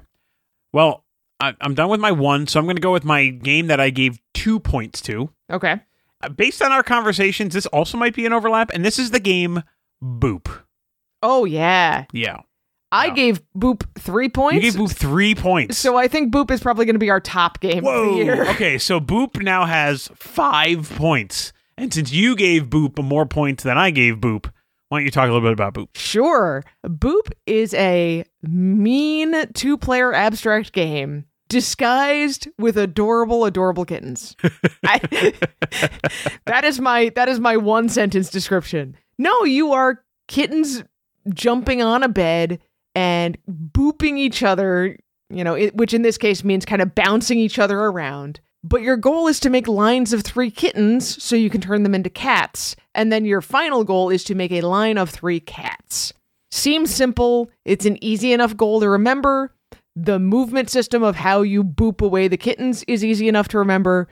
Well, I, I'm done with my one, so I'm going to go with my game that I gave two points to. Okay. Uh, Based on our conversations, this also might be an overlap, and this is the game Boop. Oh yeah. Yeah. I Wow. gave Boop three points. You gave Boop three points. So I think Boop is probably going to be our top game of Whoa. the year. *laughs* okay, so Boop now has five points. And since you gave Boop more points than I gave Boop, why don't you talk a little bit about Boop? Sure. Boop is a mean two player abstract game disguised with adorable, adorable kittens. I, *laughs* that is my that is my one sentence description. No, you are kittens jumping on a bed and booping each other, you know, it, which in this case means kind of bouncing each other around. But your goal is to make lines of three kittens so you can turn them into cats. And then your final goal is to make a line of three cats. Seems simple. It's an easy enough goal to remember. The movement system of how you boop away the kittens is easy enough to remember.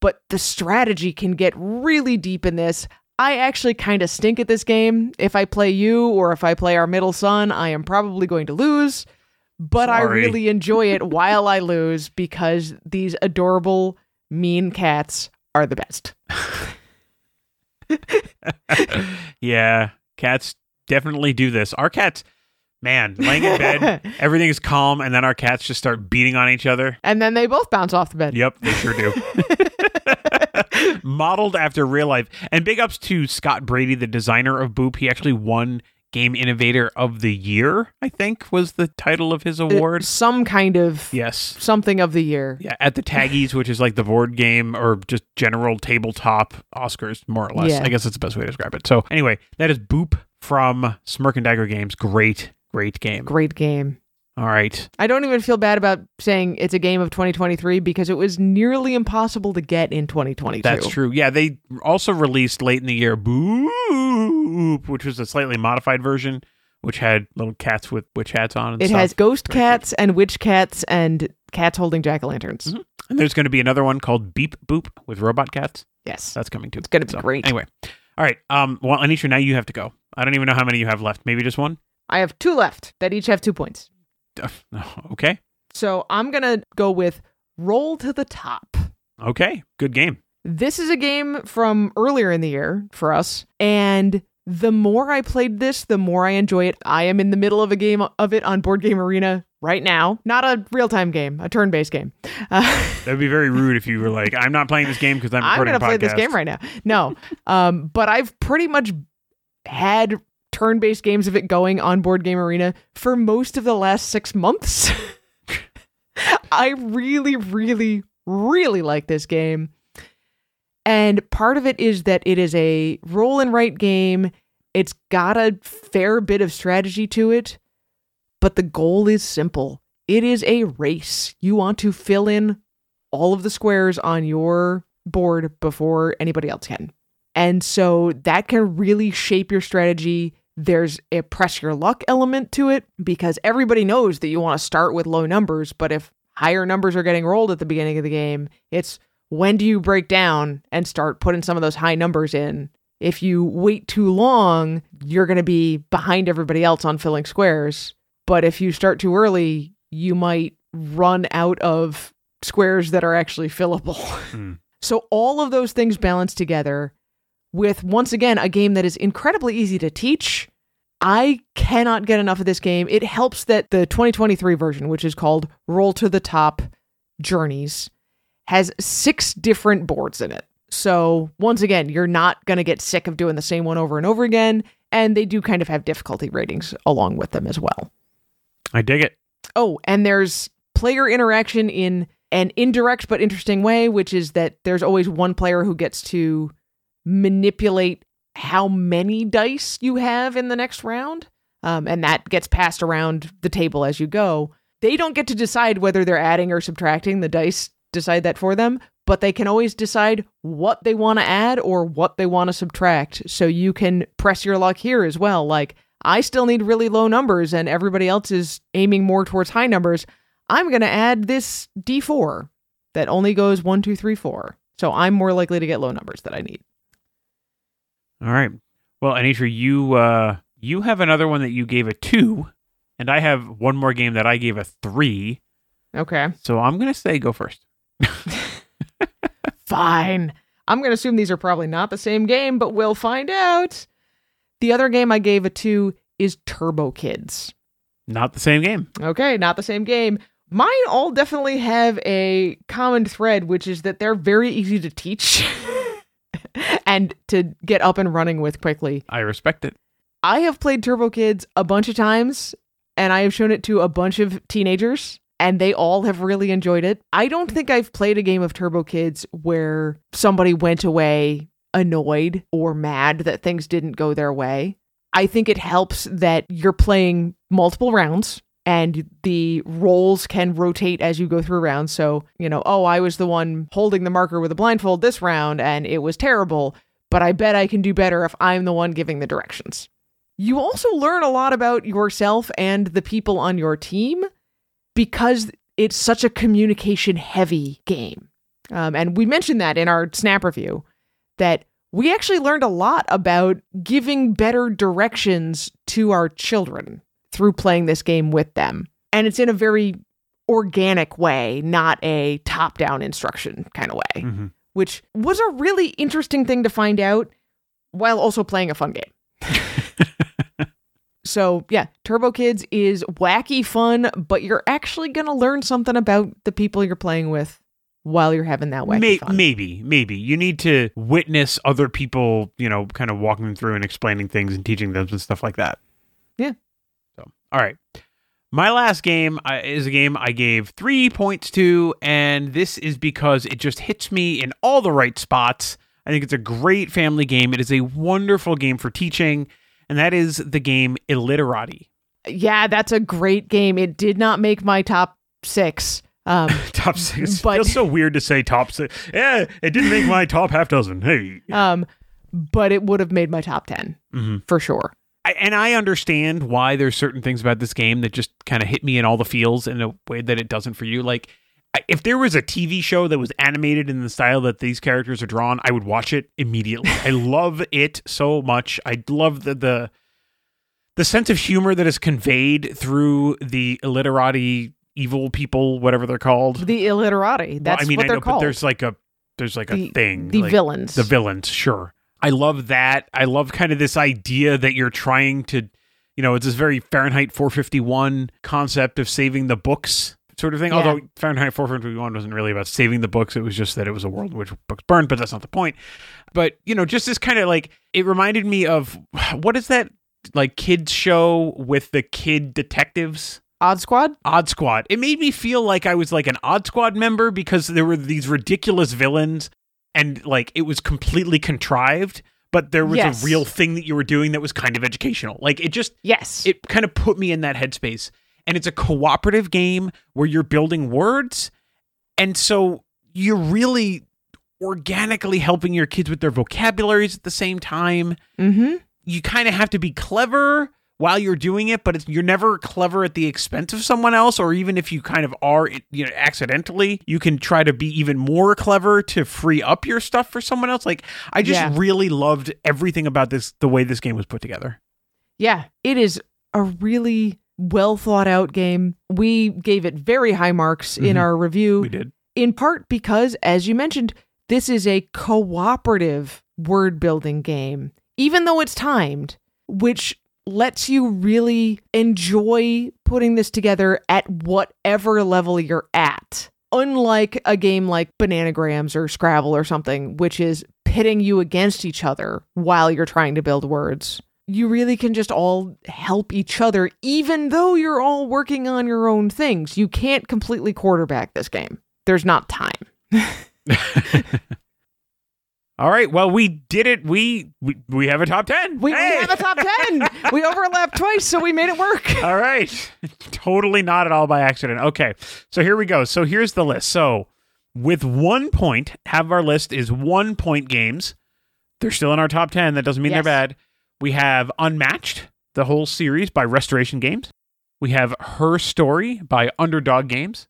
But the strategy can get really deep in this. I actually kind of stink at this game. If I play you or if I play our middle son, I am probably going to lose. But I really enjoy it *laughs* while I lose because these adorable, mean cats are the best. *laughs* yeah, cats definitely do this. Our cats, man, laying in bed, *laughs* everything is calm, and then our cats just start beating on each other. And then they both bounce off the bed. Yep, they sure do. *laughs* Modeled after real life. And big ups to Scott Brady, the designer of Boop. He actually won Game Innovator of the Year, I think was the title of his Uh, award. Some kind of yes. something of the year. Yeah, at the Taggies, which is like the board game or just general tabletop Oscars, more or less. Yeah. I guess that's the best way to describe it. So, anyway, that is Boop from Smirk and Dagger Games. Great, great game. Great game. All right. I don't even feel bad about saying it's a game of 2023 because it was nearly impossible to get in 2022. That's true. Yeah, they also released late in the year Boop, which was a slightly modified version, which had little cats with witch hats on. And It stuff. has ghost Very cats and witch cats and cats holding jack o' lanterns. Mhm. And there's going to be another one called Beep Boop with robot cats. Yes. That's coming too. It's gonna be great. Anyway, all right. Um. Well, Anitra, now you have to go. I don't even know how many you have left. Maybe just one. I have two left that each have two points. Uh, *laughs* Okay. So I'm going to go with Roll to the Top. Okay. Good game. This is a game from earlier in the year for us. And the more I played this, the more I enjoy it. I am in the middle of a game of it on Board Game Arena right now. Not a real time game, a turn based game. Uh, *laughs* That'd be very rude if you were like, "I'm not playing this game because I'm I'm recording going to play this podcast." game right now. No, um, but I've pretty much had turn based games of it going on Board Game Arena for most of the last six months. *laughs* I really, really, really like this game. And part of it is that it is a roll and write game. It's got a fair bit of strategy to it, but the goal is simple. It is a race. You want to fill in all of the squares on your board before anybody else can. And so that can really shape your strategy. There's a press your luck element to it because everybody knows that you want to start with low numbers, but if higher numbers are getting rolled at the beginning of the game, it's when do you break down and start putting some of those high numbers in? If you wait too long, you're going to be behind everybody else on filling squares. But if you start too early, you might run out of squares that are actually fillable. Hmm. *laughs* So all of those things balance together with once again a game that is incredibly easy to teach. I cannot get enough of this game. It helps that the 2023 version, which is called Roll to the Top Journeys, has six different boards in it. So, once again, you're not going to get sick of doing the same one over and over again. And they do kind of have difficulty ratings along with them as well. I dig it. Oh, and there's player interaction in an indirect but interesting way, which is that there's always one player who gets to manipulate how many dice you have in the next round. Um, and that gets passed around the table as you go. They don't get to decide whether they're adding or subtracting. The dice decide that for them, but they can always decide what they want to add or what they want to subtract. So you can press your luck here as well. Like, I still need really low numbers and everybody else is aiming more towards high numbers. I'm going to add this d4 that only goes one, two, three, four. So I'm more likely to get low numbers that I need. All right. Well, Anitra, you uh, you have another one that you gave a two, and I have one more game that I gave a three. Okay. So I'm gonna say go first. *laughs* Fine. I'm going to assume these are probably not the same game, but we'll find out. The other game I gave a two is Turbo Kidz. Not the same game. Okay, not the same game. Mine all definitely have a common thread, which is that they're very easy to teach *laughs* *laughs* and to get up and running with quickly. I respect it. I have played Turbo Kidz a bunch of times and I have shown it to a bunch of teenagers and they all have really enjoyed it. I don't think I've played a game of Turbo Kidz where somebody went away annoyed or mad that things didn't go their way. I think it helps that you're playing multiple rounds and the roles can rotate as you go through rounds. So, you know, oh, I was the one holding the marker with a blindfold this round and it was terrible, but I bet I can do better if I'm the one giving the directions. You also learn a lot about yourself and the people on your team because it's such a communication heavy game. Um, and we mentioned that in our snap review that we actually learned a lot about giving better directions to our children through playing this game with them. And it's in a very organic way, not a top down instruction kind of way, Mhm. which was a really interesting thing to find out while also playing a fun game. *laughs* So, yeah, Turbo Kidz is wacky fun, but you're actually going to learn something about the people you're playing with while you're having that wacky May- fun. maybe, maybe you need to witness other people, you know, kind of walking them through and explaining things and teaching them and stuff like that. Yeah. All right. My last game uh, is a game I gave three points to, and this is because it just hits me in all the right spots. I think it's a great family game. It is a wonderful game for teaching, and that is the game Illiterati. Yeah, that's a great game. It did not make my top six. Um, *laughs* Top six. But- feels so weird to say top six. Yeah, it didn't make my top half dozen. Hey. um, but it would have made my top 10 Mhm. for sure. I, and I understand why there's certain things about this game that just kind of hit me in all the feels in a way that it doesn't for you. Like, if there was a TV show that was animated in the style that these characters are drawn, I would watch it immediately. I *laughs* love it so much. I love the the the sense of humor that is conveyed through the illiterati evil people, whatever they're called. The illiterati. Well, That's I mean, what I they're know, called. but there's like a there's like a thing. The like- villains. the villains, sure. I love that. I love kind of this idea that you're trying to, you know, it's this very Fahrenheit 451 concept of saving the books sort of thing. Yeah. Although Fahrenheit 451 wasn't really about saving the books, it was just that it was a world in which books burned, but that's not the point. But, you know, just this kind of like, it reminded me of *sighs* what is that like kids show with the kid detectives? Odd Squad? Odd Squad. It made me feel like I was like an Odd Squad member because there were these ridiculous villains and like it was completely contrived, but there was Yes. a real thing that you were doing that was kind of educational. Like it just Yes. it kind of put me in that headspace. And it's a cooperative game where you're building words. And so you're really organically helping your kids with their vocabularies at the same time. Mm-hmm. You kind of have to be clever while you're doing it, but it's, you're never clever at the expense of someone else. Or even if you kind of are, you know, accidentally, you can try to be even more clever to free up your stuff for someone else. Like I just Yeah. really loved everything about this, the way this game was put together. Yeah, it is a really well thought out game. We gave it very high marks in Mhm. our review. We did. in part because, as you mentioned, this is a cooperative word building game, even though it's timed, which lets you really enjoy putting this together at whatever level you're at. Unlike a game like Bananagrams or Scrabble or something, which is pitting you against each other while you're trying to build words. You really can just all help each other, even though you're all working on your own things. You can't completely quarterback this game there's not time. *laughs* *laughs* All right. Well, we did it. We we, we have a top 10. We, we have a top 10. *laughs* we overlapped twice, so we made it work. *laughs* All right. totally not at all by accident. Okay. So here we go. So here's the list. So with one point, have our list is one point games. They're still in our top 10. That doesn't mean Yes. they're bad. We have Unmatched, the whole series by Restoration Games. We have Her Story by Underdog Games.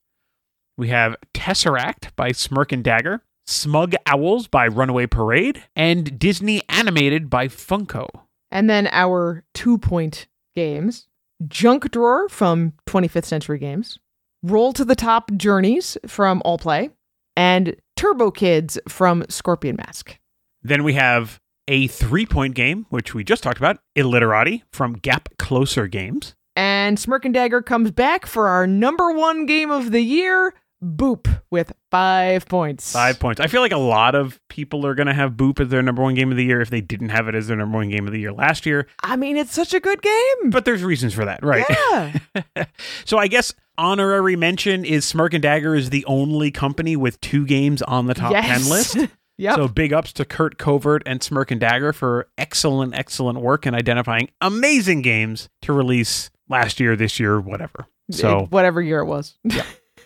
We have Tesseract by Smirk and Dagger. Smug Owls by Runaway Parade. And Disney Animated by Funko. And then our two point games Junk Drawer from 25th Century Games, Roll to the Top Journeys from All Play, and Turbo Kidz from Scorpion Masqué. Then we have a three point game, which we just talked about, Illiterati from Gap Closer Games. And Smirk and Dagger comes back for our number one game of the year, Boop, with five points. Five points. I feel like a lot of people are going to have Boop as their number one game of the year if they didn't have it as their number one game of the year last year. I mean, it's such a good game. But there's reasons for that, right? Yeah. *laughs* so I guess honorary mention is Smirk and Dagger is the only company with two games on the top yes. 10 list. *laughs* yep. So big ups to Curt Covert and Smirk and Dagger for excellent, excellent work in identifying amazing games to release last year, this year, whatever. So It- whatever year it was. *laughs*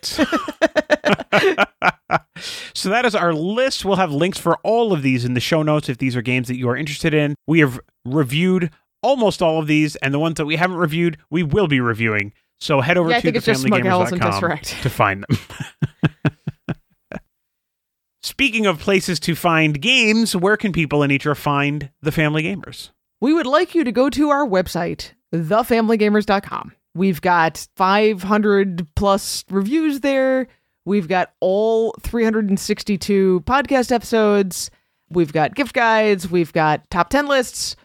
*laughs* so that is our list. We'll have links for all of these in the show notes if these are games that you are interested in. We have reviewed almost all of these, and the ones that we haven't reviewed, we will be reviewing. So head over Yeah, to think it's just Smug thefamilygamers.com to find them. *laughs* Speaking of places to find games, where can people in Anitra find the Family Gamers? we would like you to go to our website, thefamilygamers.com. We've got 500 plus reviews there. We've got all 362 podcast episodes. We've got gift guides. We've got top 10 lists,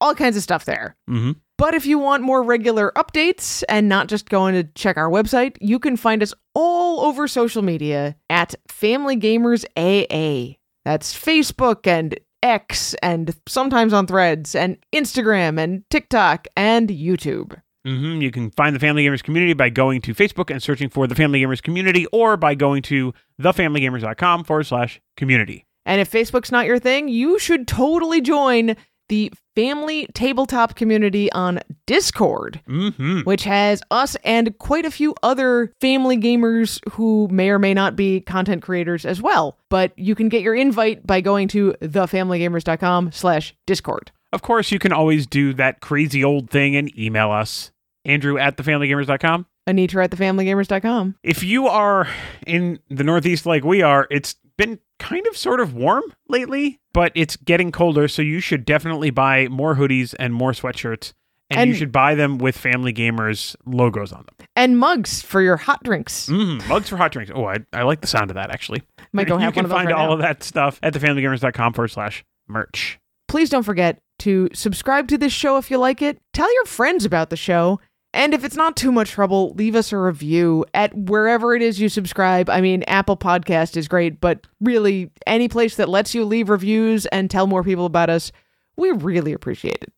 all kinds of stuff there. Mm-hmm. But if you want more regular updates and not just going to check our website, you can find us all over social media at Family Gamers AA. That's Facebook and X and sometimes on threads and Instagram and TikTok and YouTube. Mm-hmm. You can find the Family Gamers community by going to Facebook and searching for the Family Gamers community or by going to thefamilygamers.com forward slash community. And if Facebook's not your thing, you should totally join the family tabletop community on Discord. Mm-hmm. which has us and quite a few other family gamers who may or may not be content creators as well. But you can get your invite by going to thefamilygamers.com slash discord. Of course, you can always do that crazy old thing and email us, Andrew at thefamilygamers.com. Anitra at thefamilygamers.com. If you are in the Northeast like we are, it's been kind of sort of warm lately, but it's getting colder, so you should definitely buy more hoodies and more sweatshirts. And, you should buy them with Family Gamers logos on them. And mugs for your hot drinks. Mm, mugs for hot drinks. Oh, I, I like the sound of that, actually. Might go you have can one of those find right all now. of that stuff at thefamilygamers.com forward slash merch. Please don't forget to subscribe to this show if you like it. Tell your friends about the show. And if it's not too much trouble, leave us a review at wherever it is you subscribe. I mean, Apple Podcast is great, but really, any place that lets you leave reviews and tell more people about us, we really appreciate it.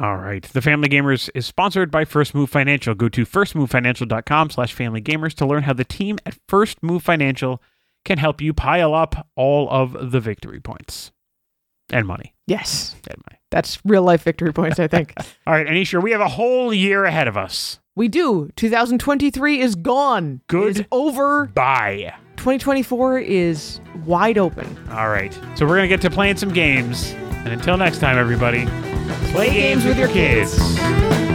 All right. The Family Gamers is sponsored by First Move Financial. Go to firstmovefinancial.com slash familygamers to learn how the team at First Move Financial can help you pile up all of the victory points and money. Yes, And money. that's real life victory points, I think. *laughs* All right, Anitra, we have a whole year ahead of us. we do. 2023 is gone. Good. Is over. Bye. 2024 is wide open. All right. So we're going to get to playing some games. And until next time, everybody, play, games with your kids. kids.